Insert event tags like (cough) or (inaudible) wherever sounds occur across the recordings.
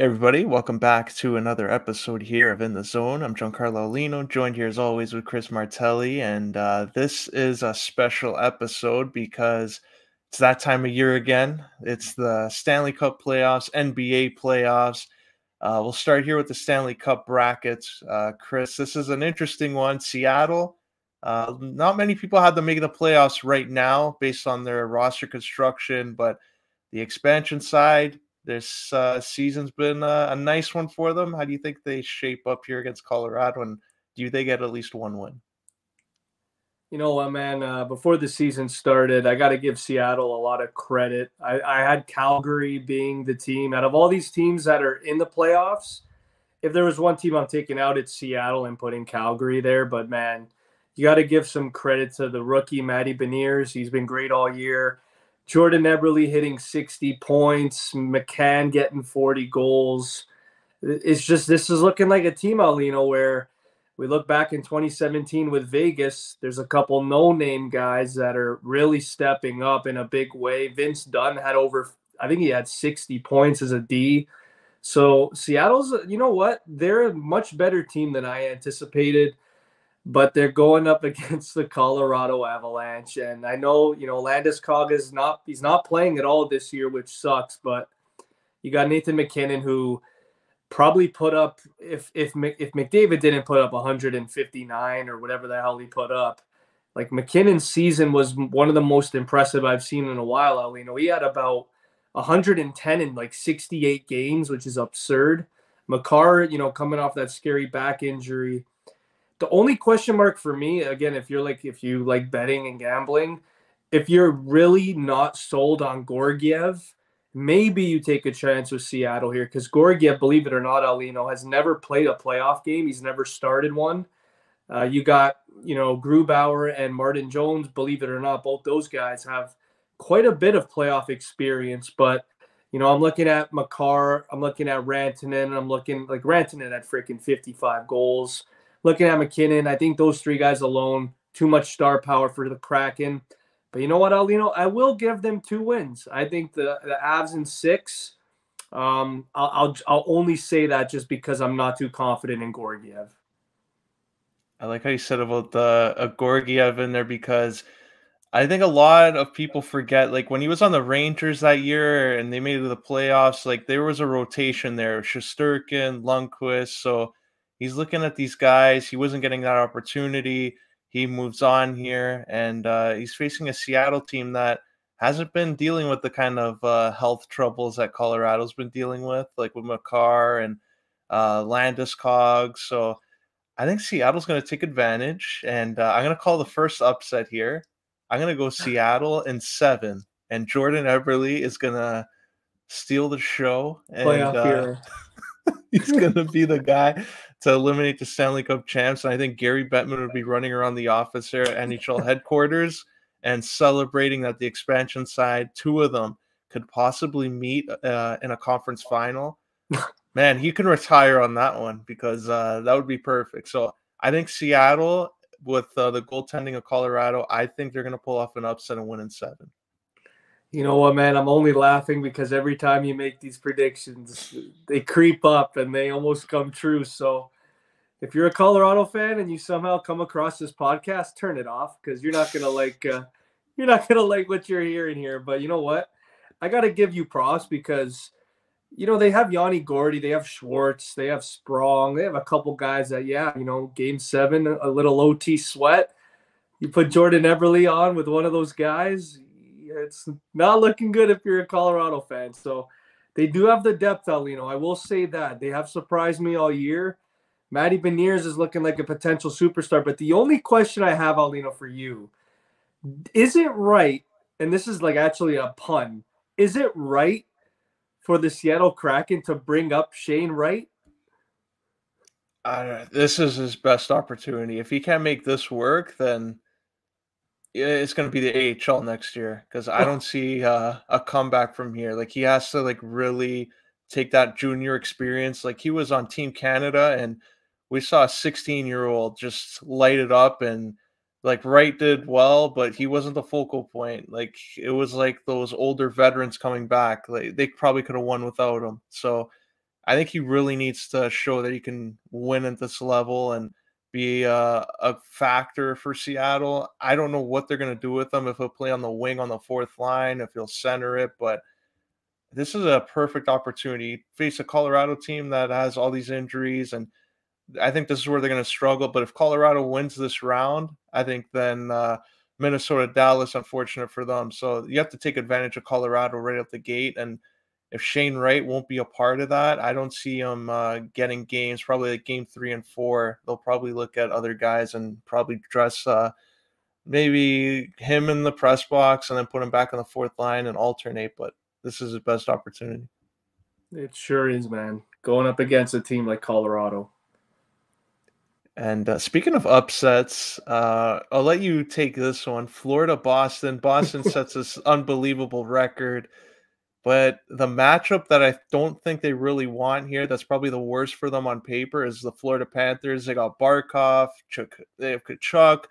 Everybody, welcome back to another episode here of In the Zone. I'm Giancarlo Aulino, joined here as always with Chris Martelli, and uh, this is a special episode because it's that time of year again. It's the Stanley Cup playoffs, NBA playoffs. Uh, we'll start here with the Stanley Cup brackets. Uh, Chris, this is an interesting one. Seattle, uh, not many people have them making the playoffs right now based on their roster construction, but the expansion side, this uh, season's been a, a, nice one for them. How do you think they shape up here against Colorado? And do they get at least one win? You know what, man? Uh, before the season started, I got to give Seattle a lot of credit. I, I had Calgary being the team out of all these teams that are in the playoffs. If there was one team I'm taking out, it's Seattle and putting Calgary there. But man, you got to give some credit to the rookie Matty Beniers. He's been great all year. Jordan Eberle hitting 60 points, McCann getting 40 goals. It's just this is looking like a team, Aulino, where we look back in 2017 with Vegas. There's a couple no-name guys that are really stepping up in a big way. Vince Dunn had over, I think he had 60 points as a D. So Seattle's, you know what? They're a much better team than I anticipated but they're going up (laughs) against the Colorado Avalanche. And I know, you know, Landeskog is not he's not playing at all this year, which sucks, but you got Nathan MacKinnon who probably put up if if if McDavid didn't put up 159 or whatever the hell he put up. Like MacKinnon's season was one of the most impressive I've seen in a while, You know, He had about 110 in like 68 games, which is absurd. Makar, you know, coming off that scary back injury, the only question mark for me, again, if you're like if you like betting and gambling, if you're really not sold on Georgiev, maybe you take a chance with Seattle here because Georgiev, believe it or not, Aulino has never played a playoff game. He's never started one. Uh, you got you know Grubauer and Martin Jones. Believe it or not, both those guys have quite a bit of playoff experience. But you know, I'm looking at Makar, I'm looking at Rantanen, I'm looking like Rantanen had freaking 55 goals looking at MacKinnon, I think those three guys alone, too much star power for the Kraken. But you know what, Aulino? I will give them two wins. I think the the Avs in six. Um, I'll, I'll I'll only say that just because I'm not too confident in Georgiev. I like how you said about the uh, Georgiev in there because I think a lot of people forget, like when he was on the Rangers that year and they made it to the playoffs, like there was a rotation there, Shesterkin, Lundqvist. So he's looking at these guys. He wasn't getting that opportunity. He moves on here, and uh, he's facing a Seattle team that hasn't been dealing with the kind of uh, health troubles that Colorado's been dealing with, like with Makar and uh, Landeskog. So I think Seattle's going to take advantage, and uh, I'm going to call the first upset here. I'm going to go (laughs) Seattle in seven, and Jordan Eberle is going to steal the show. And, uh, (laughs) he's going to be the guy to eliminate the Stanley Cup champs. And I think Gary Bettman would be running around the office here at NHL headquarters and celebrating that the expansion side, two of them, could possibly meet uh, in a conference final. Man, he can retire on that one because uh, that would be perfect. So I think Seattle, with uh, the goaltending of Colorado, I think they're going to pull off an upset and win in seven. You know what, man? I'm only laughing because every time you make these predictions, they creep up and they almost come true. So if you're a Colorado fan and you somehow come across this podcast, turn it off because you're not gonna like uh, you're not gonna like what you're hearing here. But you know what? I gotta give you props because you know they have Yanni Gourde, they have Schwartz, they have Sprong, they have a couple guys that yeah, you know, game seven, a little OT sweat. You put Jordan Eberle on with one of those guys, it's not looking good if you're a Colorado fan. So they do have the depth, Aulino. I will say that they have surprised me all year. Matty Beniers is looking like a potential superstar. But the only question I have, Aulino, for you, is it right? And this is like actually a pun. Is it right for the Seattle Kraken to bring up Shane Wright? Uh, this is his best opportunity. If he can't make this work, then it's going to be the AHL next year because I (laughs) don't see uh, a comeback from here. Like he has to like really take that junior experience. Like he was on Team Canada and we saw a 16 year old just light it up and like Wright did well, but he wasn't the focal point. Like it was like those older veterans coming back. Like they probably could have won without him. So I think he really needs to show that he can win at this level and be a, a factor for Seattle. I don't know what they're going to do with him if he'll play on the wing on the fourth line, if he'll center it, but this is a perfect opportunity. Face a Colorado team that has all these injuries, and I think this is where they're going to struggle. But if Colorado wins this round, I think then uh, Minnesota, Dallas, unfortunate for them. So you have to take advantage of Colorado right at the gate. And if Shane Wright won't be a part of that, I don't see him uh, getting games. Probably like game three and four, they'll probably look at other guys and probably dress uh, maybe him in the press box and then put him back on the fourth line and alternate. But this is his best opportunity. It sure is, man. Going up against a team like Colorado. And uh, speaking of upsets, uh, I'll let you take this one. Florida, Boston. Boston (laughs) sets this unbelievable record. But the matchup that I don't think they really want here, that's probably the worst for them on paper, is the Florida Panthers. They got Barkov, Chuck, they have Tkachuk.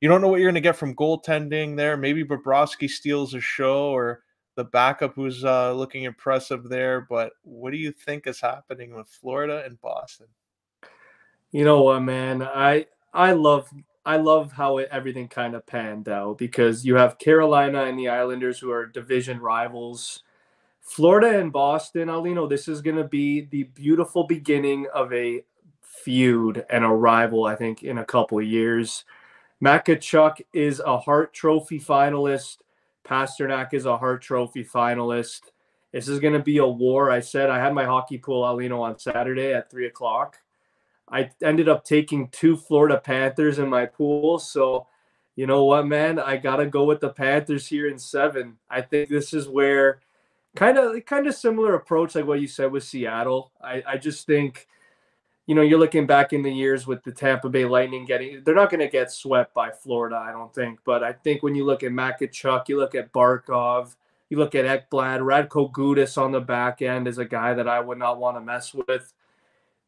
You don't know what you're going to get from goaltending there. Maybe Bobrovsky steals a show or the backup who's uh, looking impressive there. But what do you think is happening with Florida and Boston? You know what, man? I I love I love how it, everything kind of panned out because you have Carolina and the Islanders who are division rivals. Florida and Boston, Aulino, this is going to be the beautiful beginning of a feud and a rival, I think, in a couple of years. Matt Tkachuk is a Hart Trophy finalist. Pastrnak is a Hart Trophy finalist. This is going to be a war. I said I had my hockey pool Aulino on Saturday at three o'clock. I ended up taking two Florida Panthers in my pool. So, you know what, man? I got to go with the Panthers here in seven. I think this is where kind of kind of similar approach like what you said with Seattle. I, I just think, you know, you're looking back in the years with the Tampa Bay Lightning getting they're not going to get swept by Florida, I don't think. But I think when you look at Makachuk, you look at Barkov, you look at Ekblad, Radko Gudas on the back end is a guy that I would not want to mess with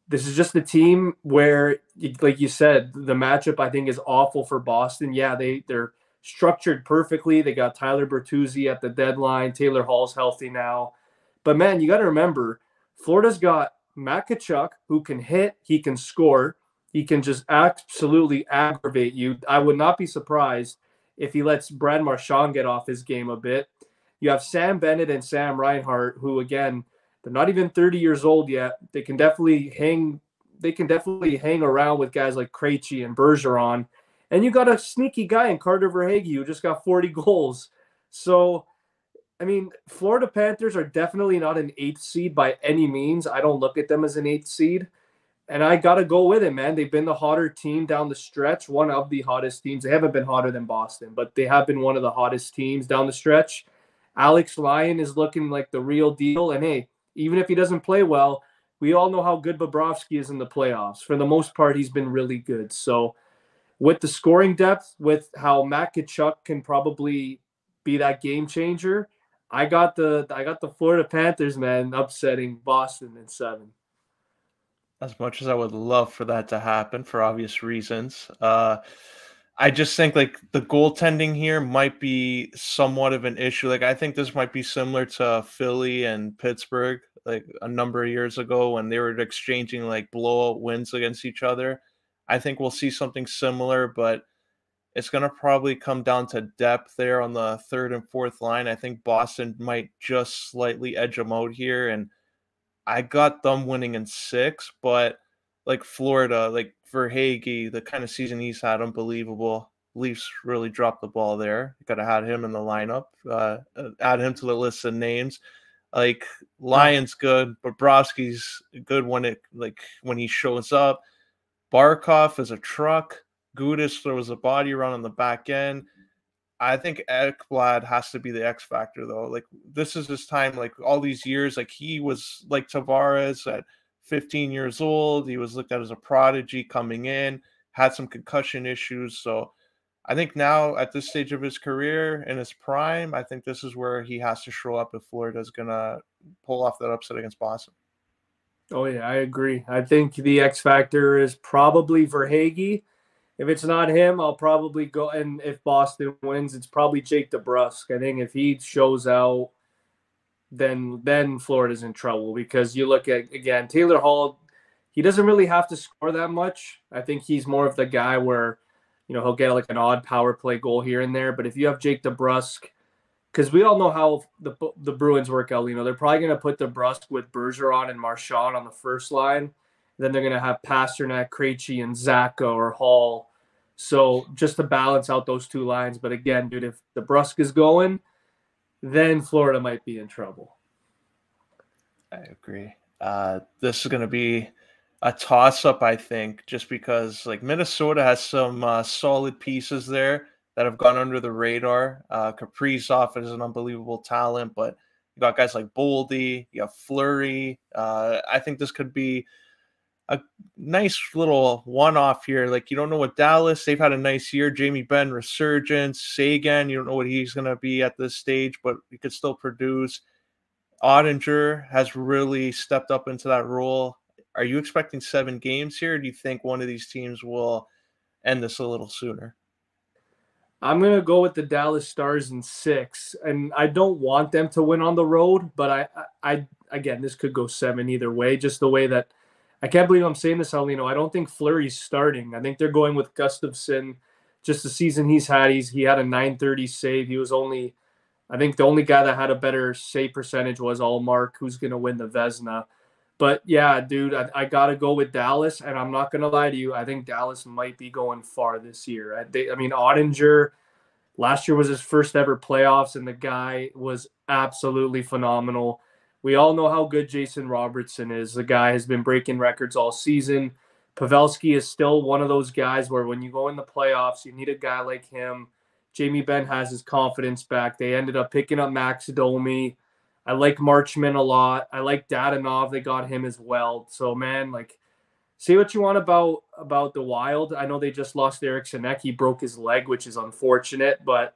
this is just a team where, like you said, the matchup I think is awful for Boston. Yeah, they they're structured perfectly. They got Tyler Bertuzzi at the deadline. Taylor Hall's healthy now, but man, you got to remember, Florida's got Matt Tkachuk who can hit, he can score, he can just absolutely aggravate you. I would not be surprised if he lets Brad Marchand get off his game a bit. You have Sam Bennett and Sam Reinhart, who again they're not even 30 years old yet. They can definitely hang. They can definitely hang around with guys like Krejci and Bergeron. And you got a sneaky guy in Carter Verhaeghe who just got 40 (laughs) goals. So, I mean, Florida Panthers are definitely not an eighth seed by any means. I don't look at them as an eighth seed. And I got to go with it, man. They've been the hotter team down the stretch, one of the hottest teams. They haven't been hotter than Boston, but they have been one of the hottest teams down the stretch. Alex Lyon is looking like the real deal. And hey, even if he doesn't play well, we all know how good Bobrovsky is in the playoffs. For the most part, he's been really good. So, with the scoring depth, with how Matt Tkachuk can probably be that game changer, I got the I got the Florida Panthers, man, upsetting Boston in seven. As much as I would love for that to happen for obvious reasons, uh, I just think like the goaltending here might be somewhat of an issue. Like I think this might be similar to Philly and Pittsburgh like a number of years ago when they were exchanging like blowout wins against each other. I think we'll see something similar, but it's going to probably come down to depth there on the third and fourth line. I think Boston might just slightly edge them out here and I got them winning in 6, but like Florida, like Verhaeghe, the kind of season he's had, unbelievable. Leafs really dropped the ball there. Got to have him in the lineup. Uh, uh, add him to the list of names. Like Lyon's, good, Bobrovsky's good when it like when he shows up. Barkov is a truck. Gudas throws a body run on the back end. I think Ekblad has to be the X factor though. Like this is his time. Like all these years, like he was like Tavares at 15 years old. He was looked at as a prodigy coming in, had some concussion issues. So I think now at this stage of his career in his prime, I think this is where he has to show up if Florida is to pull off that upset against Boston. Oh, yeah, I agree. I think the X factor is probably Verhaeghe. If it's not him, I'll probably go. And if Boston wins, it's probably Jake DeBrusk. I think if he shows out, then then Florida's in trouble because you look at again Taylor Hall, he doesn't really have to score that much. I think he's more of the guy where, you know, he'll get like an odd power play goal here and there. But if you have Jake DeBrusk, because we all know how the the Bruins work out, you know, they're probably going to put DeBrusk with Bergeron and Marchand on the first line. Then they're going to have Pastrnak, Krejci, and Zacha or Hall. So just to balance out those two lines. But again, dude, if DeBrusk is going, then Florida might be in trouble. I agree. Uh, this is going to be a toss up, I think, just because like Minnesota has some uh, solid pieces there that have gone under the radar. Uh, Kaprizov is an unbelievable talent, but you got guys like Boldy, you have Fleury. Uh, I think this could be a nice little one off here. Like you don't know what Dallas, they've had a nice year. Jamie Benn resurgence. Seguin, you don't know what he's gonna be at this stage, but he could still produce. Oettinger has really stepped up into that role. Are you expecting seven games here? do you think one of these teams will end this a little sooner? I'm gonna go with the Dallas Stars in six, and I don't want them to win on the road, but I, I, again, this could go seven either way. Just the way that I can't believe I'm saying this, Aulino. I don't think Fleury's starting. I think they're going with Gustavsson. Just the season he's had, he's he had a 930 save. He was only, I think the only guy that had a better save percentage was Ullmark, who's to win the Vezina. But yeah, dude, I, I got to go with Dallas, and I'm not going to lie to you. I think Dallas might be going far this year. I, they, I mean, Oettinger last year was his first ever playoffs, and the guy was absolutely phenomenal. We all know how good Jason Robertson is. The guy has been breaking records all season. Pavelski is still one of those guys where when you go in the playoffs, you need a guy like him. Jamie Benn has his confidence back. They ended up picking up Max Domi. I like Marchment a lot. I like Dadonov. They got him as well. So man, like, say what you want about about the Wild. I know they just lost Eriksson Ek. He broke his leg, which is unfortunate, but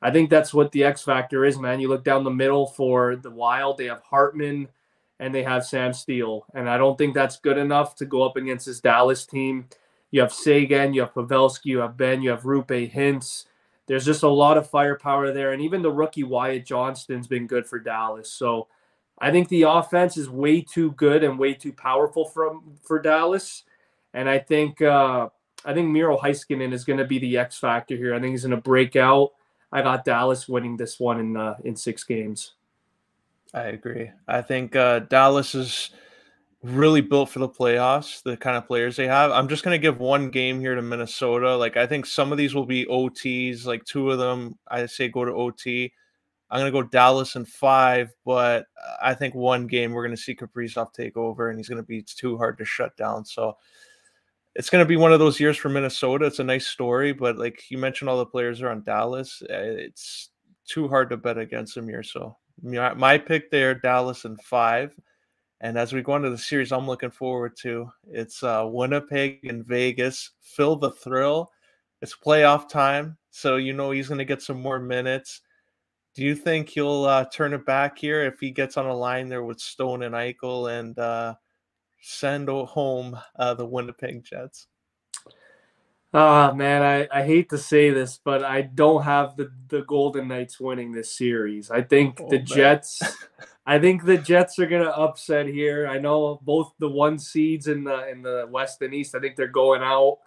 I think that's what the X factor is, man. You look down the middle for the Wild, they have Hartman and they have Sam Steele, And I don't think that's good enough to go up against this Dallas team. You have Seguin, you have Pavelski, you have Benn, you have Roope Hintz. There's just a lot of firepower there. And even the rookie Wyatt Johnston's been good for Dallas. So I think the offense is way too good and way too powerful from for Dallas. And I think uh, I think Miro Heiskanen is going to be the X factor here. I think he's going to break out. I got Dallas winning this one in uh, in six games. I agree. I think uh, Dallas is really built for the playoffs. The kind of players they have. I'm just gonna give one game here to Minnesota. Like I think some of these will be OTs. Like two of them, I say go to OT. I'm gonna go Dallas in five, but I think one game we're gonna see Kaprizov take over, and he's gonna be too hard to shut down. So it's going to be one of those years for Minnesota. It's a nice story, but like you mentioned, all the players are on Dallas. Eh, it's too hard to bet against them here. So my pick there, Dallas in five. And as we go into the series, I'm looking forward to it's uh, Winnipeg and Vegas. Phil the thrill. It's playoff time, so you know he's going to get some more minutes. Do you think he'll uh, turn it back here if he gets on a line there with Stone and Eichel and uh, send home uh, the Winnipeg Jets? Ah, oh, man, I, I hate to say this, but I don't have the, the Golden Knights winning this series. I think oh, the man. Jets, (laughs) I think the Jets are gonna upset here. I know both the one seeds in the in the West and East. I think they're going out.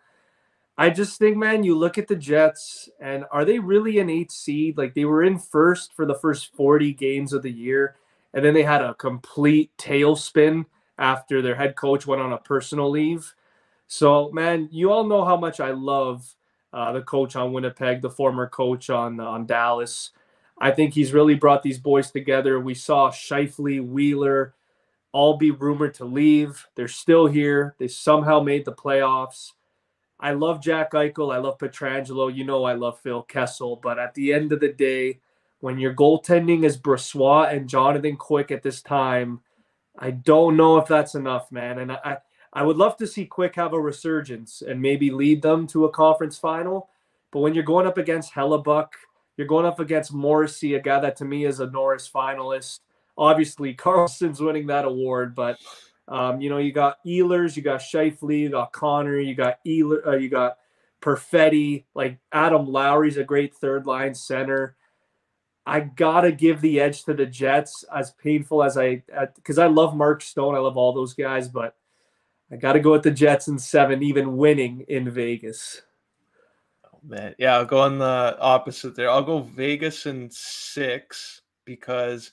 I just think, man, you look at the Jets, and are they really an eight seed? Like they were in first for the first forty games of the year, and then they had a complete tailspin after their head coach went on a personal leave. So, man, you all know how much I love uh, the coach on Winnipeg, the former coach on on Dallas. I think he's really brought these boys together. We saw Scheifele, Wheeler, all be rumored to leave. They're still here. They somehow made the playoffs. I love Jack Eichel. I love Pietrangelo. You know I love Phil Kessel. But at the end of the day, when your goaltending is Brossoit and Jonathan Quick at this time, I don't know if that's enough, man. And I, I would love to see Quick have a resurgence and maybe lead them to a conference final. But when you're going up against Hellebuyck, you're going up against Morrissey, a guy that to me is a Norris finalist. Obviously, (laughs) Karlsson's winning that award, but um, you know you got Ehlers, you got Scheifele, you got Connor, you got Ehlers, uh, you got Perfetti, like Adam Lowry's a great third line center. I gotta give the edge to the Jets, as painful as I, because I love Mark Stone, I love all those guys, but I gotta go with the Jets in seven, even winning in Vegas. Oh, man, yeah, I'll go on the opposite there. I'll go Vegas in six because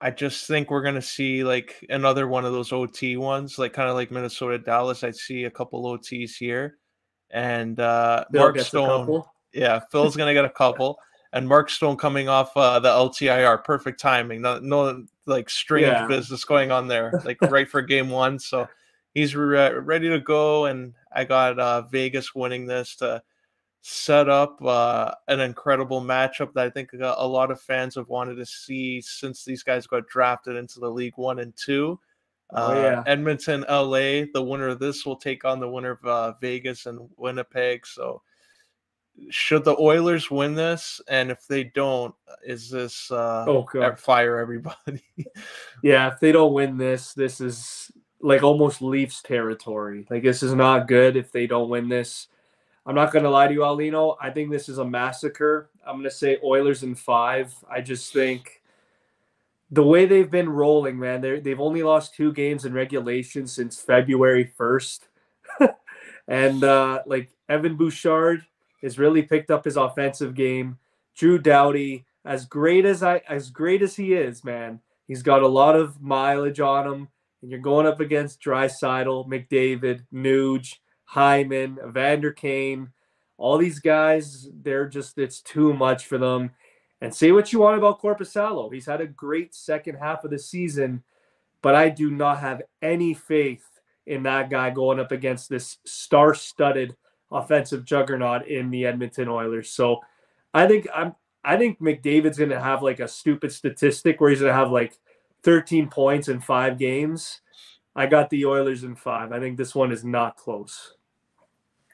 I just think we're gonna see like another one of those OT ones, like kind of like Minnesota Dallas. I'd see a couple OTs here, and uh, Mark Stone. Yeah, Phil's gonna get a couple (laughs) and Mark Stone coming off uh, the LTIR, perfect timing. No, no like strange yeah. business going on there, like (laughs) right for game one. So he's re- ready to go, and I got uh, Vegas winning this to set up uh, an incredible matchup that I think a lot of fans have wanted to see since these guys got drafted into the league one and two. Oh, uh, yeah. Edmonton, LA, the winner of this will take on the winner of uh, Vegas and Winnipeg. So should the Oilers win this, and if they don't, is this uh, oh God. fire everybody? (laughs) yeah, if they don't win this, this is like almost Leafs territory. Like this is not good if they don't win this. I'm not gonna lie to you, Aulino. I think this is a massacre. I'm gonna say Oilers in five. I just think the way they've been rolling, man, they they've only lost two games in regulation since February 1st. (laughs) and uh, like Evan Bouchard, has really picked up his offensive game. Drew Doughty, as great as I as great as he is, man, he's got a lot of mileage on him. And you're going up against Draisaitl, McDavid, Nuge, Hyman, Evander Kane. All these guys, they're just it's too much for them. And say what you want about Korpisalo. He's had a great second half of the season, but I do not have any faith in that guy going up against this star-studded offensive juggernaut in the Edmonton Oilers. So I think I'm I think McDavid's going to have like a stupid statistic where he's going to have like 13 points in 5 games. I got the Oilers in 5. I think this one is not close.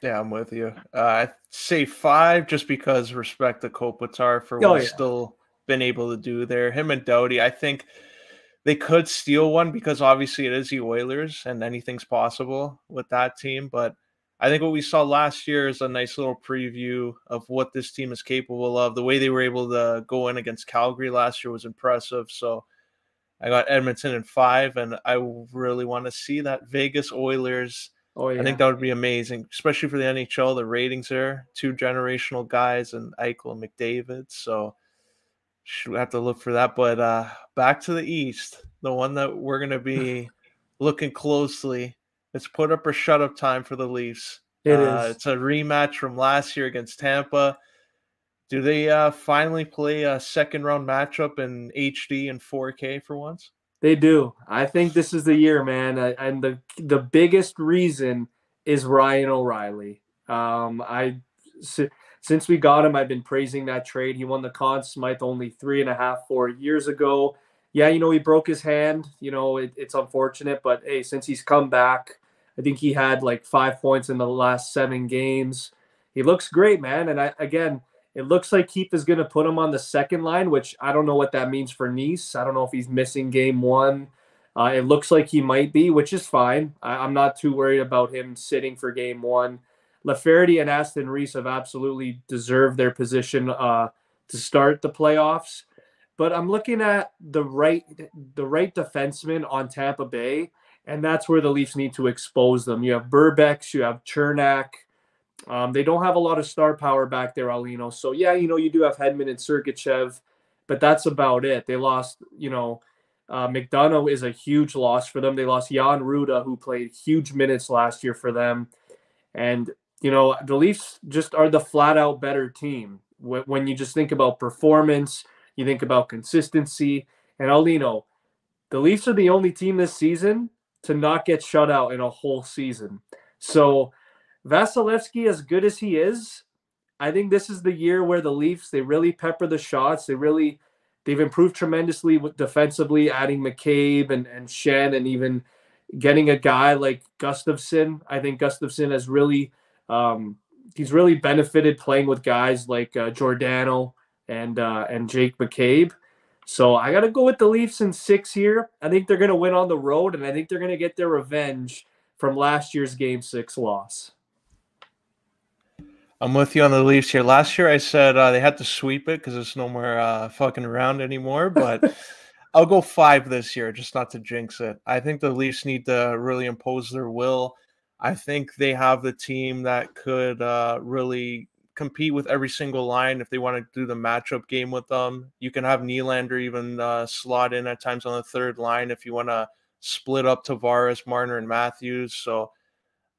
Yeah, I'm with you. Uh, I say 5 just because respect to Kopitar for oh, what he's yeah. still been able to do there. Him and Doughty, I think they could steal one because obviously it is the Oilers and anything's possible with that team, but I think what we saw last year is a nice little preview of what this team is capable of. The way they were able to go in against Calgary last year was impressive. So I got Edmonton in five, and I really want to see that Vegas Oilers. Oh, yeah. I think that would be amazing, especially for the NHL. The ratings are two generational guys and Eichel and McDavid. So should have to look for that. But uh, back to the East, the one that we're going to be (laughs) looking closely it's put up or shut up time for the Leafs. It uh, is. It's a rematch from last year against Tampa. Do they uh, finally play a second round matchup in HD and 4K for once? They do. I think this is the year, man. And the the biggest reason is Ryan O'Reilly. Um, I since we got him, I've been praising that trade. He won the Conn Smythe only three and a half, four years ago. Yeah, you know he broke his hand. You know it, it's unfortunate, but hey, since he's come back, I think he had like five points in the last seven games. He looks great, man. And I, again, it looks like Keefe is going to put him on the second line, which I don't know what that means for Knies. I don't know if he's missing game one. Uh, it looks like he might be, which is fine. I, am not too worried about him sitting for game one. Lafferty and Aston Reese have absolutely deserved their position uh, to start the playoffs. But I'm looking at the right the right defenseman on Tampa Bay and that's where the Leafs need to expose them. You have Perbix, you have Cernak. Um, they don't have a lot of star power back there, Aulino. So yeah, you know you do have Hedman and Sergachev, but that's about it. They lost, you know, uh, McDonagh is a huge loss for them. They lost Jan Rutta, who played huge minutes last year for them, and you know the Leafs just are the flat out better team. When you just think about performance, you think about consistency, and Aulino, the Leafs are the only team this season to not get shut out in a whole season. So Vasilevskiy, as good as he is, I think this is the year where the Leafs they really pepper the shots. They really they've improved tremendously with defensively, adding McCabe and and Schenn and even getting a guy like Gustafsson. I think Gustafsson has really um, he's really benefited playing with guys like uh, Giordano and uh, and Jake McCabe. So I got to go with the Leafs in six here. I think they're going to win on the road, and I think they're going to get their revenge from last year's Game Six loss. I'm with you on the Leafs here. Last year I said uh, they had to sweep it because there's no more uh, fucking around anymore, but (laughs) I'll go five this year, just not to jinx it. I think the Leafs need to really impose their will. I think they have the team that could uh, really compete with every single line if they want to do the matchup game with them. You can have Nylander even uh, slot in at times on the third line if you want to split up Tavares, Marner, and Matthews. So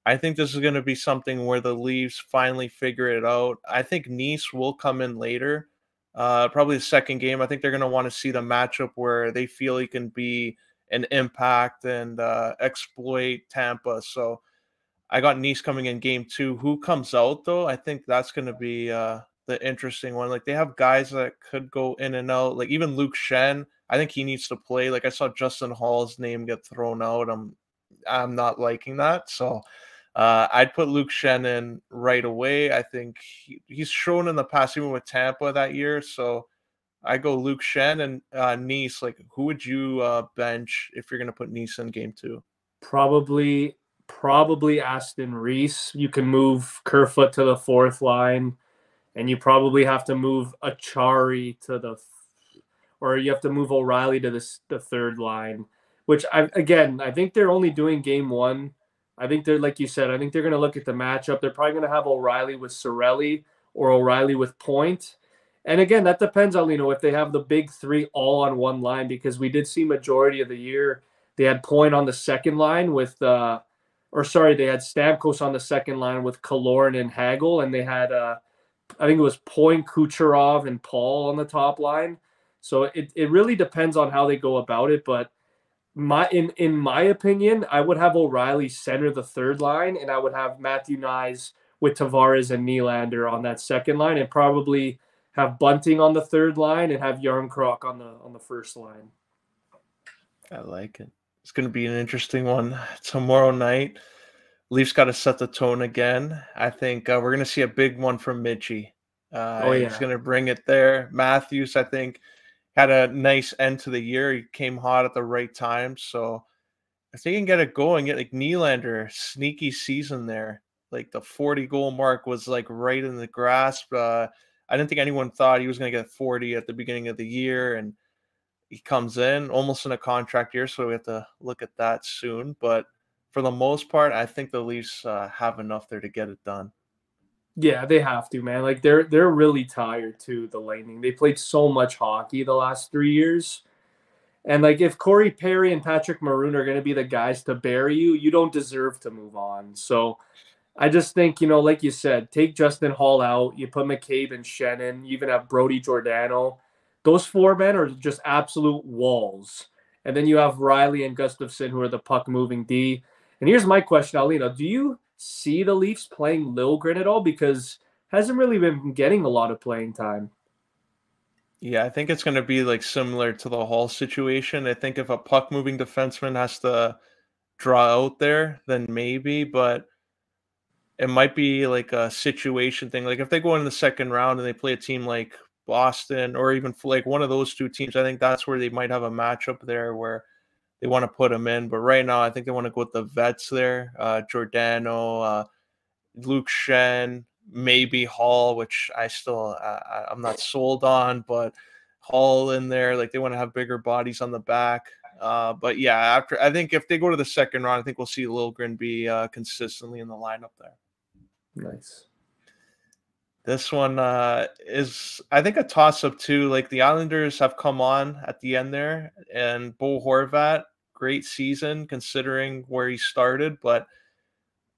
I think this is going to be something where the Leafs finally figure it out. I think Knies will come in later, uh, probably the second game. I think they're going to want to see the matchup where they feel he can be an impact and uh, exploit Tampa. So I got Knies coming in game two. Who comes out though? I think that's going to be uh, the interesting one. Like they have guys that could go in and out. Like even Luke Schenn, I think he needs to play. Like I saw Justin Holl's name get thrown out. I'm I'm not liking that. So uh, I'd put Luke Schenn in right away. I think he, he's shown in the past, even with Tampa that year. So I go Luke Schenn and uh, Knies. Like who would you uh, bench if you're going to put Knies in game two? Probably probably Aston Reese. You can move Kerfoot to the fourth line, and you probably have to move Acciari to the, or you have to move O'Reilly to the, the third line. Which I again, I think they're only doing game one. I think they're like you said. I think they're going to look at the matchup. They're probably going to have O'Reilly with Cirelli or O'Reilly with Point. And again, that depends on you know if they have the big three all on one line because we did see majority of the year they had Point on the second line with uh, or sorry, they had Stamkos on the second line with Killorn and Hagel, and they had uh, I think it was Point, Kucherov, and Paul on the top line. So it, it really depends on how they go about it. But my in in my opinion, I would have O'Reilly center the third line, and I would have Matthew Knies with Tavares and Nylander on that second line, and probably have Bunting on the third line and have Jarnkrok on the on the first line. I like it. It's going to be an interesting one tomorrow night. Leafs got to set the tone again. I think uh, we're going to see a big one from Mitchie. Uh, oh, yeah. He's going to bring it there. Matthews, I think, had a nice end to the year. He came hot at the right time. So if they can get it going, get like Nylander, sneaky season there. Like the 40 goal mark was like right in the grasp. Uh, I didn't think anyone thought he was going to get 40 at the beginning of the year. And he comes in almost in a contract year, so we have to look at that soon. But for the most part, I think the Leafs uh, have enough there to get it done. Yeah, they have to, man. Like they're they're really tired too. The Lightning. They played so much hockey the last three years, and like if Corey Perry and Patrick Maroon are going to be the guys to bury you, you don't deserve to move on. So. I just think, you know, like you said, take Justin Holl out. You put McCabe and Shannon. You even have Brodie Giordano those four men are just absolute walls. And then you have Rielly and Gustafsson, who are the puck moving D. And here's my question, Aulino. Do you see the Leafs playing Liljegren at all? Because hasn't really been getting a lot of playing time. Yeah, I think it's going to be like similar to the Holl situation. I think if a puck moving defenseman has to draw out there, then maybe, but it might be like a situation thing. Like if they go in the second round and they play a team like Boston or even like one of those two teams. I think that's where they might have a matchup there where they want to put them in. But right now, I think they want to go with the vets there uh, Giordano, uh, Luke Schenn, maybe Holl, which I still uh, I'm not sold on, but Holl in there. Like they want to have bigger bodies on the back. Uh, but yeah, after I think if they go to the second round, I think we'll see Liljegren be uh, consistently in the lineup there. Nice. This one uh, is, I think, a toss up too. Like the Islanders have come on at the end there, and Bo Horvat, great season considering where he started, but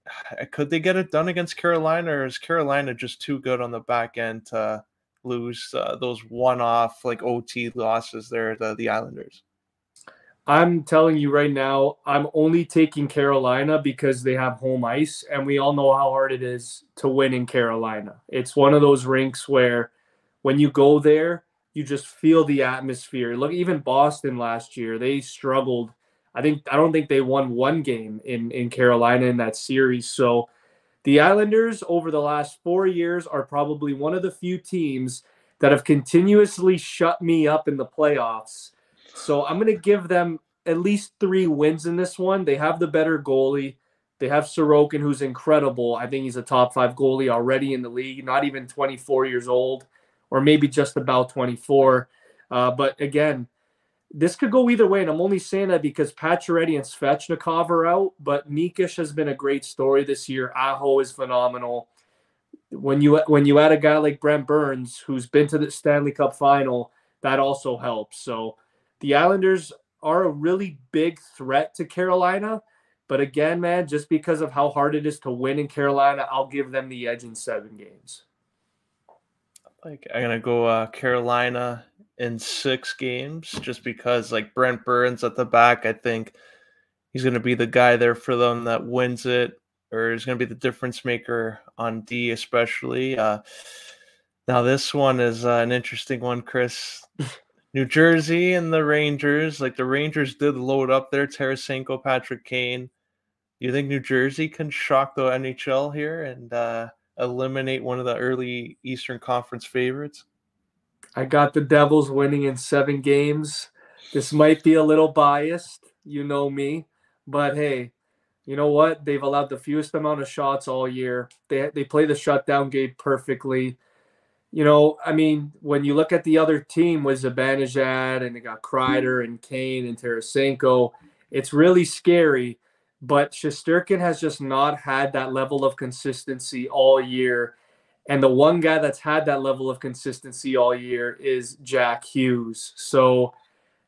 (sighs) could they get it done against Carolina, or is Carolina just too good on the back end to lose uh, those one off like OT losses there to the Islanders? I'm telling you right now, I'm only taking Carolina because they have home ice, and we all know how hard it is to win in Carolina. It's one of those rinks where when you go there, you just feel the atmosphere. Look, even Boston last year, they struggled. I think I don't think they won one game in in Carolina in that series. So the Islanders over the last 4 years are probably one of the few teams that have continuously shut me up in the playoffs so I'm going to give them at least three wins in this one. They have the better goalie. They have Sorokin, who's incredible. I think he's a top five goalie already in the league, not even 24 years old, or maybe just about 24. Uh, but again, this could go either way, and I'm only saying that because Pacioretty and Svechnikov are out, but Nikish has been a great story this year. Aho is phenomenal. When you when you add a guy like Brent Burns, who's been to the Stanley Cup final, that also helps. So the Islanders are a really big threat to Carolina. But again, man, just because of how hard it is to win in Carolina, I'll give them the edge in seven games. Like I'm gonna go uh, Carolina in six games, just because like Brent Burns at the back, I think he's gonna be the guy there for them that wins it, or is gonna be the difference maker on D, especially. Uh, now this one is uh, an interesting one, Chris. (laughs) New Jersey and the Rangers, like the Rangers did load up there, Tarasenko, Patrick Kane. You think New Jersey can shock the NHL here and uh, eliminate one of the early Eastern Conference favorites? I got the Devils winning in seven games. This might be a little biased, you know me, but hey, you know what? They've allowed the fewest amount of shots all year. They they play the shutdown game perfectly. You know, I mean, when you look at the other team with Zibanejad and they got Kreider and Kane and Tarasenko, it's really scary. But Shesterkin has just not had that level of consistency all year. And the one guy that's had that level of consistency all year is Jack Hughes. So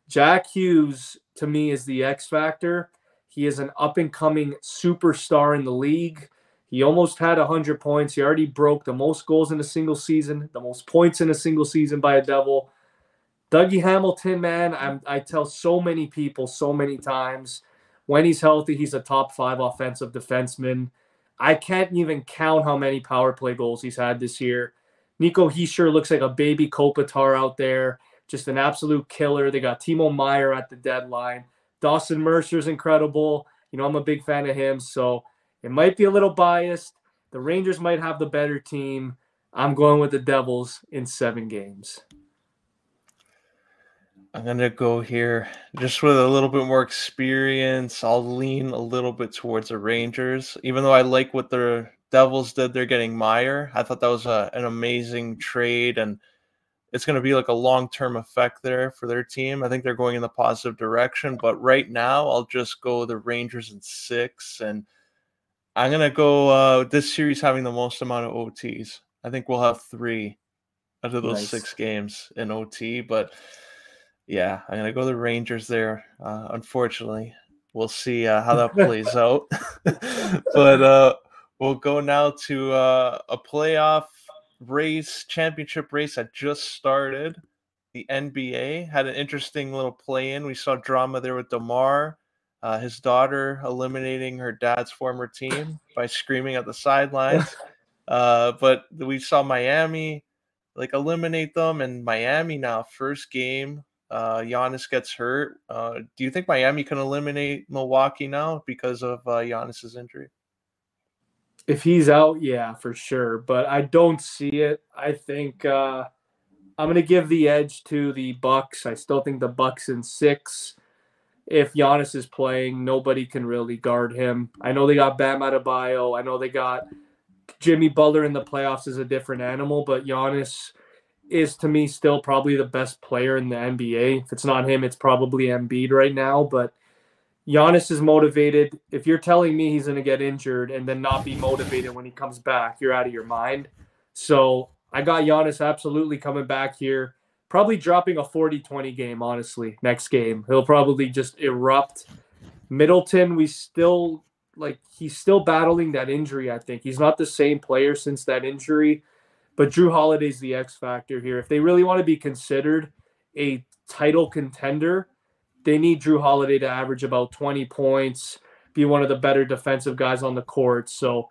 Jack Hughes to me is the X factor. He is an up and coming superstar in the league. He almost had 100 points. He already broke the most goals in a single season, the most points in a single season by a Devil. Dougie Hamilton, man, I'm, I tell so many people so many times when he's healthy, he's a top five offensive defenseman. I can't even count how many power play goals he's had this year. Nico Hischier looks like a baby Kopitar out there, just an absolute killer. They got Timo Meier at the deadline. Dawson Mercer's incredible. You know, I'm a big fan of him, so it might be a little biased. The Rangers might have the better team. I'm going with the Devils in seven games. I'm gonna go here just with a little bit more experience. I'll lean a little bit towards the Rangers, even though I like what the Devils did. They're getting Meier. I thought that was a, an amazing trade, and it's going to be like a long term effect there for their team. I think they're going in the positive direction. But right now, I'll just go the Rangers in six, and I'm going to go uh, this series having the most amount of OTs. I think we'll have three out of those nice. six games in OT, but yeah, I'm gonna go the Rangers there. Uh, unfortunately, we'll see uh, how that plays (laughs) out. (laughs) but uh, we'll go now to uh, a playoff race, championship race that just started. The NBA had an interesting little play-in. We saw drama there with DeMar, uh, his daughter eliminating her dad's former team by screaming at the (laughs) sidelines. Uh, but we saw Miami like eliminate them, and Miami now first game uh, Giannis gets hurt. Uh, do you think Miami can eliminate Milwaukee now because of uh, Giannis's injury? If he's out, yeah, for sure. But I don't see it. I think uh, I'm going to give the edge to the Bucks. I still think the Bucks in six. If Giannis is playing, nobody can really guard him. I know they got Bam Adebayo. I know they got Jimmy Butler in the playoffs is a different animal, but Giannis is to me still probably the best player in the NBA. If it's not him, it's probably Embiid right now. But Giannis is motivated. If you're telling me he's going to get injured and then not be motivated when he comes back, you're out of your mind. So I got Giannis absolutely coming back here. Probably dropping a 40 20 game, honestly, next game. He'll probably just erupt. Middleton, we still like, he's still battling that injury, I think. He's not the same player since that injury. But Jrue Holiday's the X factor here. If they really want to be considered a title contender, they need Jrue Holiday to average about 20 points, be one of the better defensive guys on the court. So,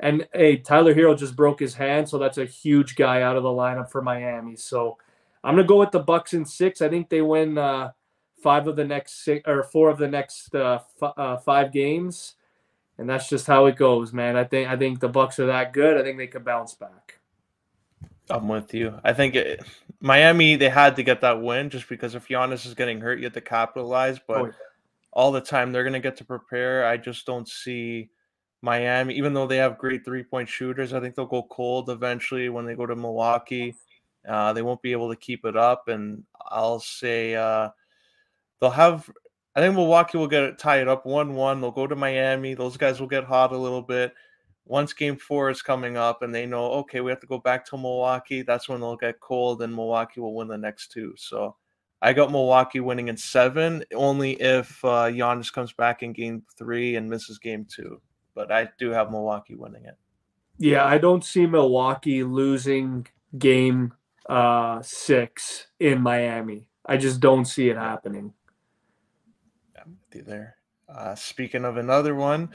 and hey, Tyler Herro just broke his hand, so that's a huge guy out of the lineup for Miami. So, I'm gonna go with the Bucks in six. I think they win uh, five of the next six or four of the next uh, f- uh, five games, and that's just how it goes, man. I think I think the Bucks are that good. I think they could bounce back. I'm with you. I think it, Miami they had to get that win just because if Giannis is getting hurt, you have to capitalize. But oh, yeah. all the time they're going to get to prepare. I just don't see Miami, even though they have great three point shooters, I think they'll go cold eventually when they go to Milwaukee. Uh, they won't be able to keep it up, and I'll say uh, they'll have. I think Milwaukee will get it tied up one one. They'll go to Miami. Those guys will get hot a little bit. Once Game Four is coming up, and they know okay, we have to go back to Milwaukee. That's when they'll get cold, and Milwaukee will win the next two. So I got Milwaukee winning in seven, only if uh, Giannis comes back in Game Three and misses Game Two but I do have Milwaukee winning it. Yeah, I don't see Milwaukee losing game uh, six in Miami. I just don't see it happening. I'm with you there. Uh, speaking of another one,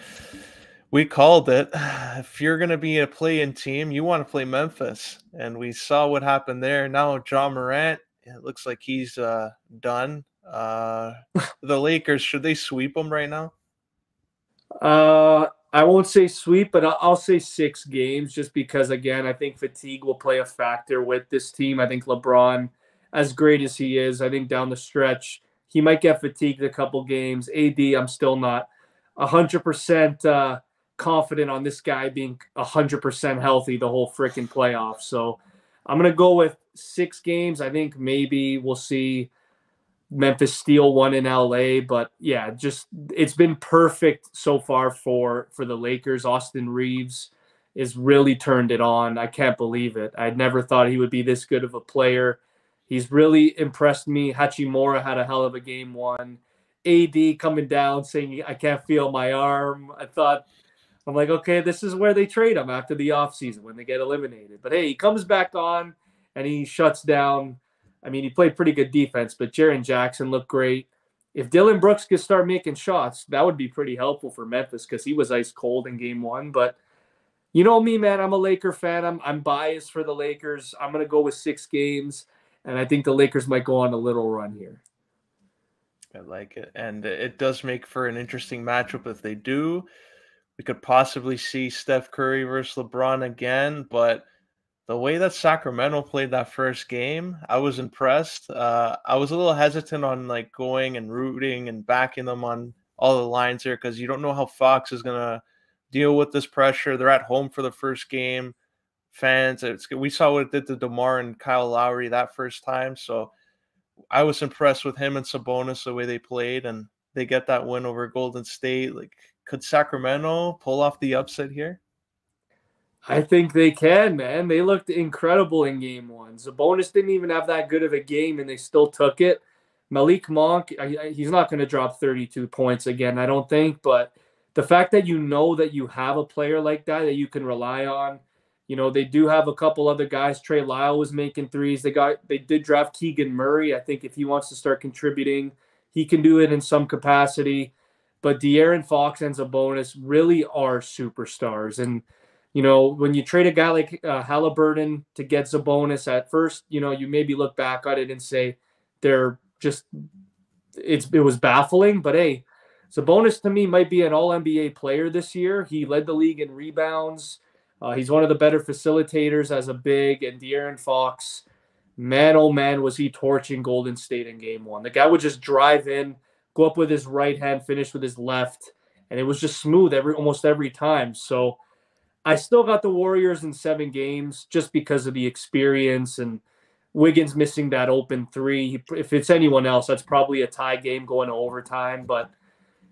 we called it. (sighs) If you're going to be a play-in team, you want to play Memphis, and we saw what happened there. Now Ja Morant, it looks like he's uh, done. Uh, (laughs) the Lakers should they sweep them right now? Uh, I won't say sweep, but I'll say six games just because, again, I think fatigue will play a factor with this team. I think LeBron, as great as he is, I think down the stretch, he might get fatigued a couple games. AD, I'm still not 100% uh, confident on this guy being 100% healthy the whole freaking playoff. So I'm going to go with six games. I think maybe we'll see Memphis steal won in LA, but yeah, just it's been perfect so far for for the Lakers. Austin Reaves is really turned it on. I can't believe it. I never thought he would be this good of a player. He's really impressed me. Hachimura had a hell of a game one. AD coming down saying I can't feel my arm. I thought I'm like, okay, this is where they trade him after the offseason when they get eliminated. But hey, he comes back on and he shuts down I mean, he played pretty good defense, but Jaren Jackson looked great. If Dillon Brooks could start making shots, that would be pretty helpful for Memphis because he was ice cold in game one. But you know me, man, I'm a Laker fan. I'm I'm biased for the Lakers. I'm gonna go with six games, and I think the Lakers might go on a little run here. I like it. And it does make for an interesting matchup if they do. We could possibly see Steph Curry versus LeBron again, but the way that Sacramento played that first game, I was impressed. Uh, I was a little hesitant on like going and rooting and backing them on all the lines here because you don't know how Fox is gonna deal with this pressure. They're at home for the first game. Fans, we saw what it did to DeMar and Kyle Lowry that first time. So I was impressed with him and Sabonis the way they played, and they get that win over Golden State. Like, could Sacramento pull off the upset here? I think they can, man. They looked incredible in game one. Sabonis didn't even have that good of a game, and they still took it. Malik Monk, he's not going to drop 32 points again, I don't think. But the fact that you know that you have a player like that that you can rely on, you know, they do have a couple other guys. Trey Lyle was making threes. They got they did draft Keegan Murray. I think if he wants to start contributing, he can do it in some capacity. But De'Aaron Fox and Sabonis really are superstars, and you know, when you trade a guy like uh, Halliburton to get Sabonis at first, you know, you maybe look back at it and say they're just it's it was baffling, but hey, Sabonis to me might be an All NBA player this year. He led the league in rebounds. Uh, he's one of the better facilitators as a big, and De'Aaron Fox, man, oh man, was he torching Golden State in Game One. The guy would just drive in, go up with his right hand, finish with his left, and it was just smooth every almost every time. So I still got the Warriors in seven games just because of the experience and Wiggins missing that open three. If it's anyone else, that's probably a tie game going to overtime. But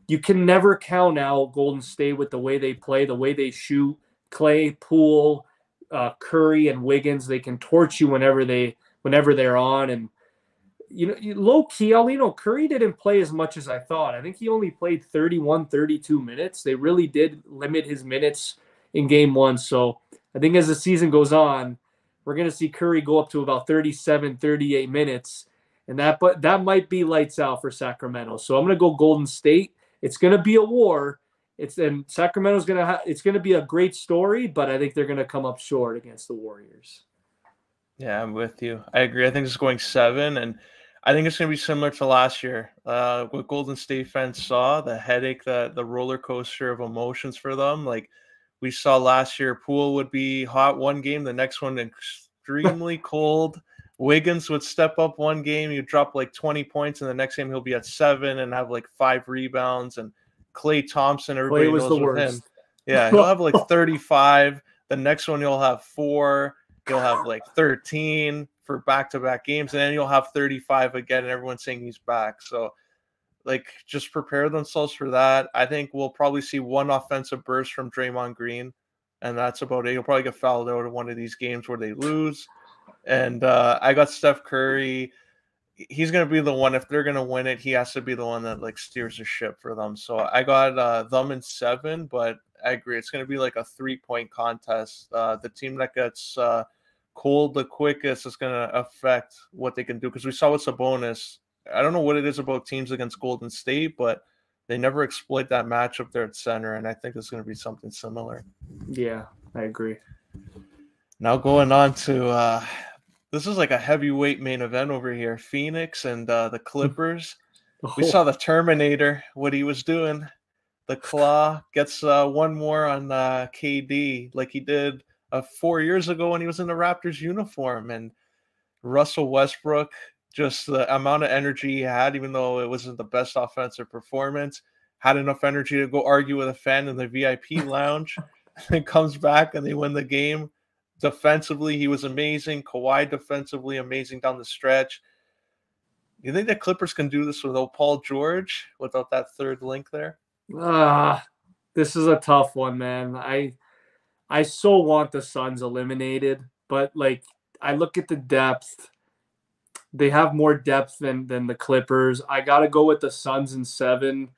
you can never count out Golden State with the way they play, the way they shoot. Klay, Poole, uh, Curry, and Wiggins, they can torch you whenever they whenever they're on. And you know, low key, you know, Curry didn't play as much as I thought. I think he only played 31, 32 minutes. They really did limit his minutes in game one. So I think as the season goes on, we're going to see Curry go up to about 37, 38 minutes. And that, but that might be lights out for Sacramento. So I'm going to go Golden State. It's going to be a war. It's and Sacramento's going to have, it's going to be a great story, but I think they're going to come up short against the Warriors. Yeah, I'm with you. I agree. I think it's going seven, and I think it's going to be similar to last year. Uh, what Golden State fans saw, the headache, the the roller coaster of emotions for them, like we saw last year Poole would be hot one game, the next one (laughs) extremely cold. Wiggins would step up one game, he'd drop like 20 points, and the next game he'll be at seven and have like five rebounds. And Klay Thompson, everybody Klay was knows the worst. him. Yeah, he'll have like (laughs) 35. The next one you'll have four. You'll have like (laughs) 13 for back-to-back games, and then you'll have 35 again, and everyone's saying he's back. So like just prepare themselves for that. I think we'll probably see one offensive burst from Draymond Green, and that's about it. He'll probably get fouled out of one of these games where they lose. And uh, I got Steph Curry. He's gonna be the one if they're gonna win it. He has to be the one that like steers the ship for them. So I got uh, them in seven, but I agree it's gonna be like a three point contest. Uh, the team that gets uh, cold the quickest is gonna affect what they can do because we saw with Sabonis I don't know what it is about teams against Golden State, but they never exploit that matchup there at center, and I think it's going to be something similar. Yeah, I agree. Now going on to uh, this is like a heavyweight main event over here: Phoenix and uh, the Clippers. oh. (laughs) We saw the Terminator, what he was doing. The Claw gets uh, one more on uh, KD, like he did uh, four years ago when he was in the Raptors uniform, and Russell Westbrook just the amount of energy he had, even though it wasn't the best offensive performance, had enough energy to go argue with a fan in the VIP (laughs) lounge. and comes back and they win the game. Defensively, he was amazing. Kawhi defensively amazing down the stretch. You think the Clippers can do this without Paul George, without that third link there? Ah, uh, this is a tough one, man. I I so want the Suns eliminated, but like I look at the depth they have more depth than than the Clippers. I got to go with the Suns in 7.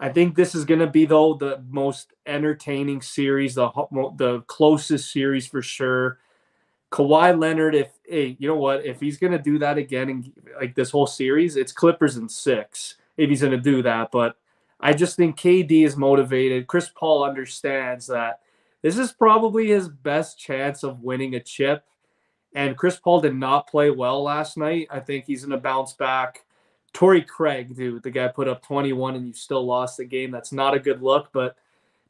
I think this is to be though the most entertaining series, the the closest series for sure. Kawhi Leonard, if hey, you know what, if he's to do that again and like this whole series, it's Clippers in six. If he's to do that, but I just think KD is motivated. Chris Paul understands that this is probably his best chance of winning a chip and Chris Paul did not play well last night. I think he's going to bounce back. Torrey Craig, dude, the guy put up 21 and you still lost the game. That's not a good look. But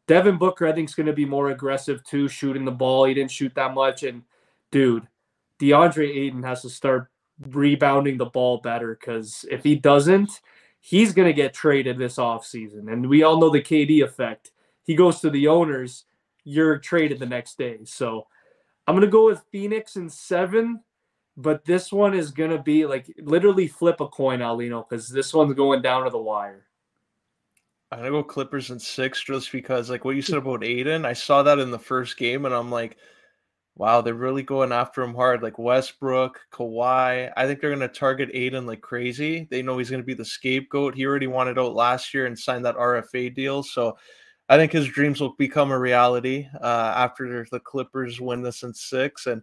Devin Booker, I think, is going to be more aggressive too, shooting the ball. He didn't shoot that much. And dude, DeAndre Ayton has to start rebounding the ball better because if he doesn't, he's going to get traded this offseason. And we all know the KD effect. He goes to the owners, you're traded the next day. So I'm gonna go with Phoenix in seven, but this one is gonna be like literally flip a coin, Aulino, because this one's going down to the wire. I'm gonna go Clippers in six just because, like what you said about Ayton, I saw that in the first game, and I'm like, wow, they're really going after him hard. Like Westbrook, Kawhi, I think they're gonna target Ayton like crazy. They know he's gonna be the scapegoat. He already wanted out last year and signed that RFA deal, so I think his dreams will become a reality uh, after the Clippers win this in six. And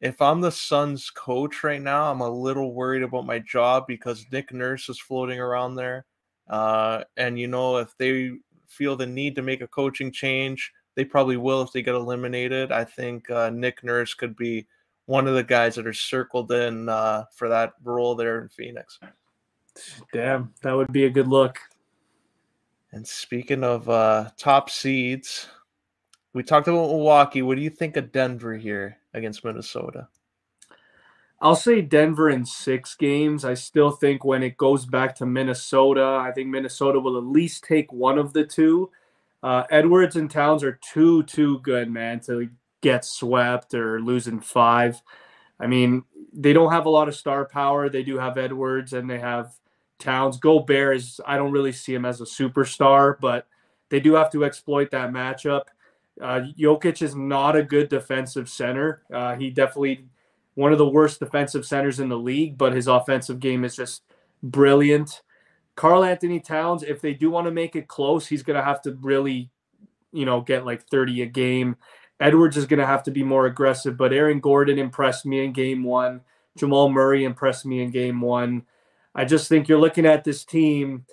if I'm the Suns coach right now, I'm a little worried about my job because Nick Nurse is floating around there. Uh, and, you know, if they feel the need to make a coaching change, they probably will if they get eliminated. I think uh, Nick Nurse could be one of the guys that are circled in uh, for that role there in Phoenix. Damn, that would be a good look. And speaking of uh, top seeds, we talked about Milwaukee. What do you think of Denver here against Minnesota? I'll say Denver in six games. I still think when it goes back to Minnesota, I think Minnesota will at least take one of the two. Uh, Edwards and Towns are too, too good, man, to get swept or losing five. I mean, they don't have a lot of star power. They do have Edwards and they have Towns. Gobert is I don't really see him as a superstar, but they do have to exploit that matchup. Uh, Jokic is not a good defensive center. Uh, he definitely one of the worst defensive centers in the league, but his offensive game is just brilliant. Karl-Anthony Towns, if they do want to make it close, he's going to have to really, you know, get like 30 a game. Edwards is going to have to be more aggressive, but Aaron Gordon impressed me in game one. Jamal Murray impressed me in game one. I just think you're looking at this team.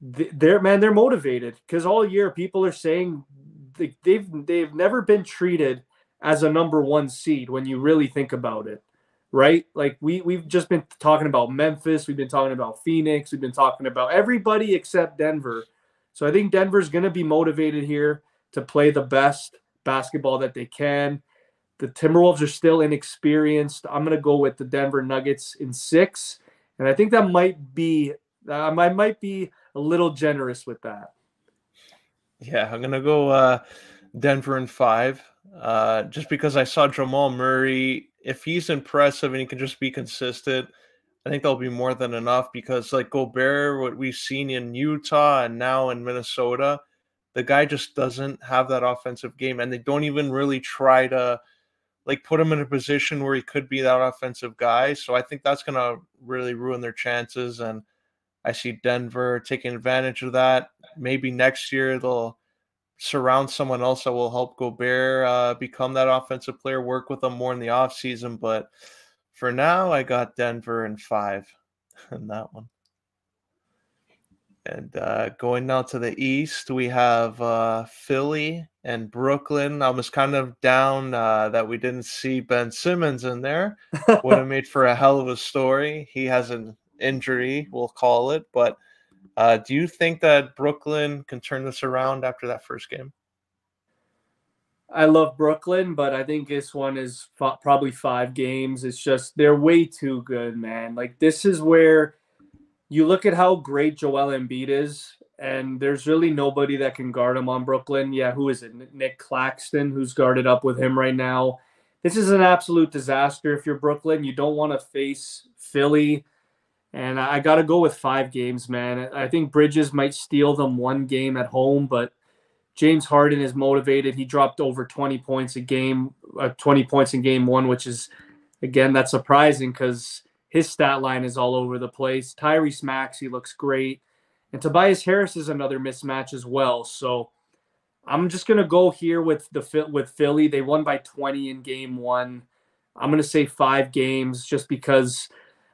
They're man, they're motivated because all year people are saying they've they've never been treated as a number one seed when you really think about it, right? Like we we've just been talking about Memphis, we've been talking about Phoenix, we've been talking about everybody except Denver. So I think Denver's going to be motivated here to play the best basketball that they can. The Timberwolves are still inexperienced. I'm going to go with the Denver Nuggets in six. And I think that might be um, I might be a little generous with that. Yeah, I'm gonna go uh Denver in five. Uh, just because I saw Jamal Murray, if he's impressive and he can just be consistent, I think that'll be more than enough because like Gobert, what we've seen in Utah and now in Minnesota, the guy just doesn't have that offensive game, and they don't even really try to like put him in a position where he could be that offensive guy. So I think that's gonna really ruin their chances. And I see Denver taking advantage of that. Maybe next year they'll surround someone else that will help Gobert uh, become that offensive player, work with them more in the offseason. But for now, I got Denver in five (laughs) in that one. And uh, going now to the east, we have uh, Philly and Brooklyn. I was kind of down uh, that we didn't see Ben Simmons in there. Would have (laughs) made for a hell of a story. He has an injury, we'll call it. But uh, do you think that Brooklyn can turn this around after that first game? I love Brooklyn, but I think this one is f- probably five games. It's just they're way too good, man. Like this is where you look at how great Joel Embiid is, and there's really nobody that can guard him on Brooklyn. Yeah, who is it? Nic Claxton, who's guarded up with him right now. This is an absolute disaster if you're Brooklyn. You don't want to face Philly. And I got to go with five games, man. I think Bridges might steal them one game at home, but James Harden is motivated. He dropped over 20 points a game, uh, 20 points in game one, which is, again, that's surprising because his stat line is all over the place. Tyrese Maxey looks great. And Tobias Harris is another mismatch as well. So I'm just gonna go here with the with Philly. They won by 20 in game one. I'm gonna say five games just because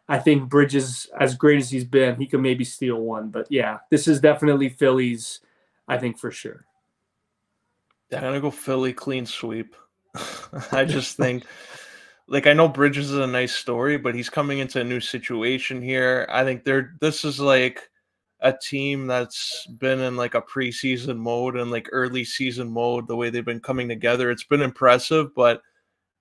I think Bridges, as great as he's been, he can maybe steal one. But yeah, this is definitely Philly's, I think for sure. I'm gonna go Philly clean sweep. (laughs) I just think (laughs) like I know Bridges is a nice story, but he's coming into a new situation here. I think they're this is like a team that's been in like a preseason mode and like early season mode, the way they've been coming together. It's been impressive, but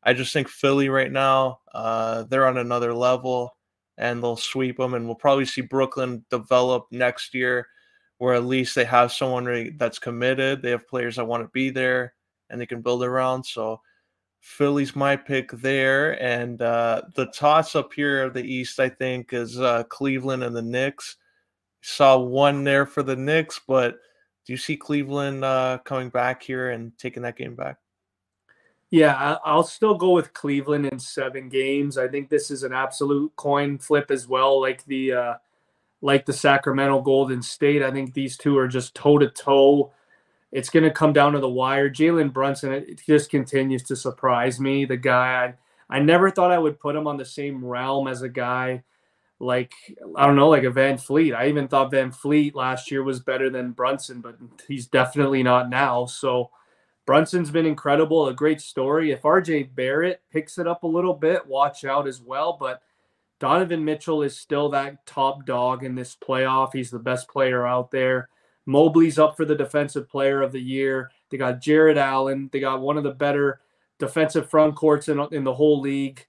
I just think Philly right now, uh, they're on another level and they'll sweep them. And we'll probably see Brooklyn develop next year, where at least they have someone that's committed. They have players that want to be there and they can build around. So Philly's my pick there. And uh, the toss up here of the East, I think, is uh, Cleveland and the Knicks. Saw one there for the Knicks, but do you see Cleveland uh, coming back here and taking that game back? Yeah, I'll still go with Cleveland in seven games. I think this is an absolute coin flip as well, like the uh, like the Sacramento Golden State. I think these two are just toe to toe. It's going to come down to the wire. Jalen Brunson it just continues to surprise me. The guy I, I never thought I would put him on the same realm as a guy like I don't know, like a VanVleet. I even thought VanVleet last year was better than Brunson, but he's definitely not now. So Brunson's been incredible, a great story. If RJ Barrett picks it up a little bit, watch out as well. But Donovan Mitchell is still that top dog in this playoff. He's the best player out there. Mobley's up for the defensive player of the year. They got Jarrett Allen. They got one of the better defensive front courts in, in the whole league.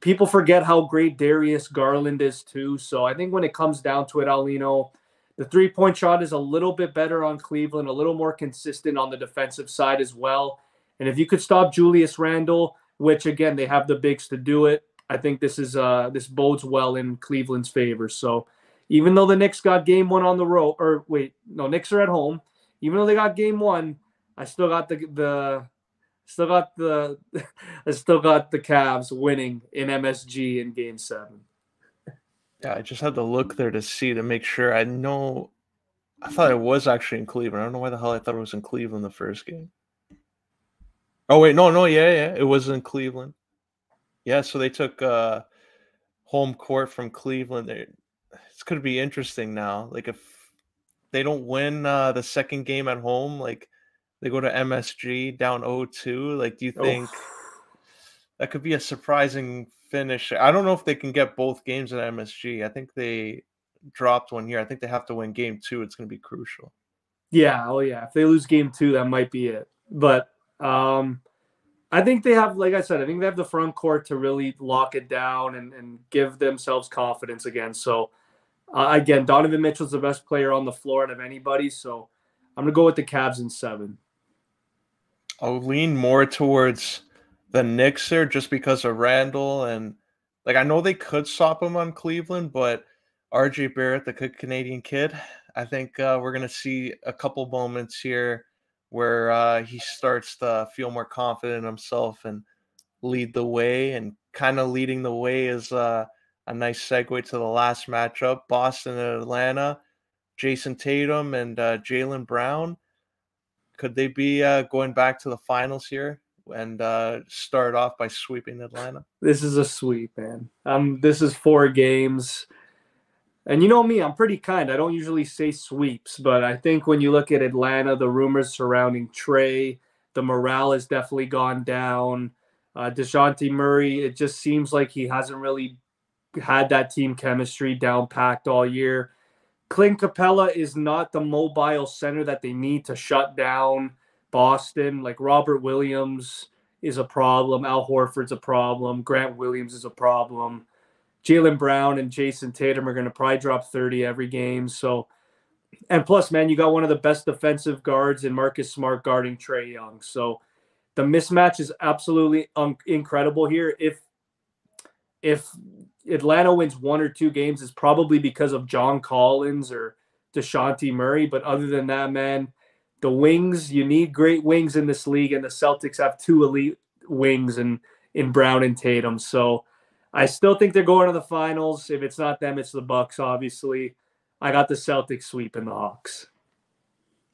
People forget how great Darius Garland is too. So I think when it comes down to it, Aulino, the three point shot is a little bit better on Cleveland, a little more consistent on the defensive side as well. And if you could stop Julius Randle, which again they have the bigs to do it, I think this is uh this bodes well in Cleveland's favor. So even though the Knicks got game one on the road, or wait, no, Knicks are at home. Even though they got game one, I still got the the still got the (laughs) I still got the Cavs winning in MSG in game seven. Yeah, I just had to look there to see to make sure. I know. I thought it was actually in Cleveland. I don't know why the hell I thought it was in Cleveland the first game. Oh wait, no, no, yeah, yeah, it was in Cleveland. Yeah, so they took uh home court from Cleveland. It's going to be interesting now. Like if they don't win uh the second game at home, like they go to MSG down 0-2, like do you think that could be a surprising finish. I don't know if they can get both games at MSG. I think they dropped one here. I think they have to win game two. It's going to be crucial. Yeah. Oh, yeah. If they lose game two, that might be it. But um, I think they have, like I said, I think they have the front court to really lock it down and, and give themselves confidence again. So, uh, again, Donovan Mitchell's the best player on the floor out of anybody. So, I'm to go with the Cavs in seven. I'll lean more towards the Knicks there just because of Randle and like I know they could stop him on Cleveland, but RJ Barrett, the good Canadian kid, I think uh, we're gonna see a couple moments here where uh, he starts to feel more confident in himself and lead the way. And kind of leading the way is uh, a nice segue to the last matchup: Boston and Atlanta. Jayson Tatum and uh, Jaylen Brown. Could they be uh, going back to the finals here and uh, start off by sweeping Atlanta? This is a sweep, man. Um, this is four games. And you know me, I'm pretty kind. I don't usually say sweeps, but I think when you look at Atlanta, the rumors surrounding Trae, the morale has definitely gone down. Uh, Dejounte Murray, it just seems like he hasn't really had that team chemistry down packed all year. Clint Capela is not the mobile center that they need to shut down Boston. Like Robert Williams is a problem. Al Horford's a problem. Grant Williams is a problem. Jaylen Brown and Jayson Tatum are going to probably drop 30 every game. So, and plus, man, you got one of the best defensive guards in Marcus Smart guarding Trae Young. So, the mismatch is absolutely un- incredible here. If if Atlanta wins one or two games, is probably because of John Collins or Dejounte Murray. But other than that, man, the wings, you need great wings in this league, and the Celtics have two elite wings in, in Brown and Tatum. So I still think they're going to the finals. If it's not them, it's the Bucks, obviously. I got the Celtics sweeping the Hawks.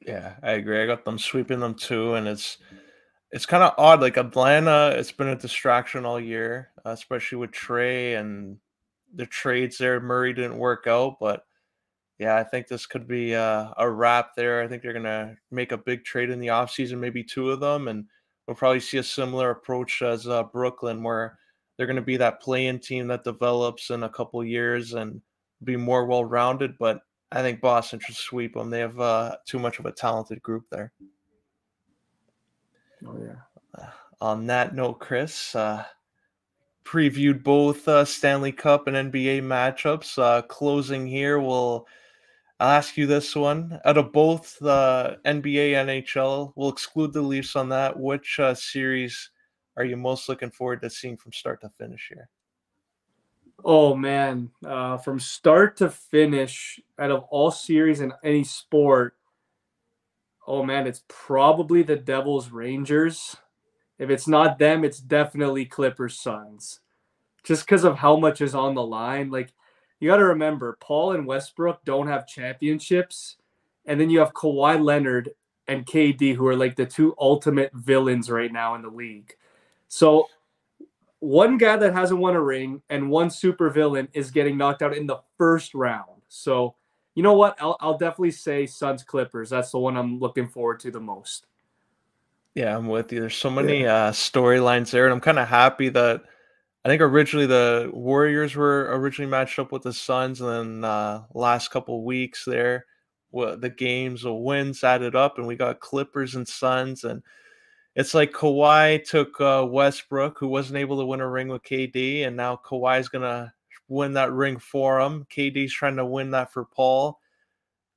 Yeah, I agree. I got them sweeping them too, and it's it's kind of odd. Like Atlanta, it's been a distraction all year, especially with Trae and the trades there. Murray didn't work out, but yeah, I think this could be uh, a wrap there. I think they're gonna make a big trade in the offseason, maybe two of them, and we'll probably see a similar approach as uh, Brooklyn, where they're going to be that playing team that develops in a couple years and be more well rounded. But I think Boston should sweep them. They have uh, too much of a talented group there. Oh yeah. Uh, on that note, Chris, uh, previewed both uh, Stanley Cup and NBA matchups. Uh, closing here, we'll ask you this one: out of both the NBA, NHL, we'll exclude the Leafs on that. Which uh, series are you most looking forward to seeing from start to finish here? Oh man, uh, from start to finish, out of all series in any sport, oh man, it's probably the Devils Rangers. If it's not them, it's definitely Clippers Suns. Just because of how much is on the line. Like, you got to remember, Paul and Westbrook don't have championships. And then you have Kawhi Leonard and KD, who are like the two ultimate villains right now in the league. So, one guy that hasn't won a ring and one super villain is getting knocked out in the first round. So, you know what? I'll, I'll definitely say Suns Clippers. That's the one I'm looking forward to the most. Yeah, I'm with you. There's so many yeah. uh, storylines there, and I'm kind of happy that I think originally the Warriors were originally matched up with the Suns, and then uh, last couple weeks there, well, the games, the wins added up, and we got Clippers and Suns, and it's like Kawhi took uh, Westbrook, who wasn't able to win a ring with KD, and now Kawhi's gonna win that ring for him. KD's trying to win that for Paul.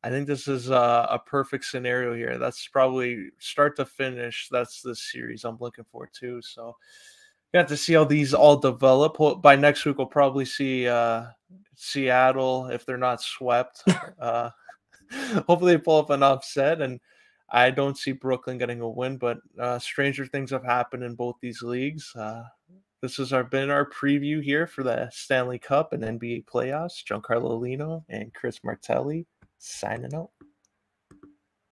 I think this is a, a, perfect scenario here. That's probably start to finish. That's the series I'm looking for too. So we have to see how these all develop. By next week, we'll probably see uh, Seattle if they're not swept. (laughs) uh, (laughs) hopefully, they pull up an upset. And I don't see Brooklyn getting a win, but uh, stranger things have happened in both these leagues. This has our, been our preview here for the Stanley Cup and NBA playoffs. Giancarlo Aulino and Chris Martelli signing out.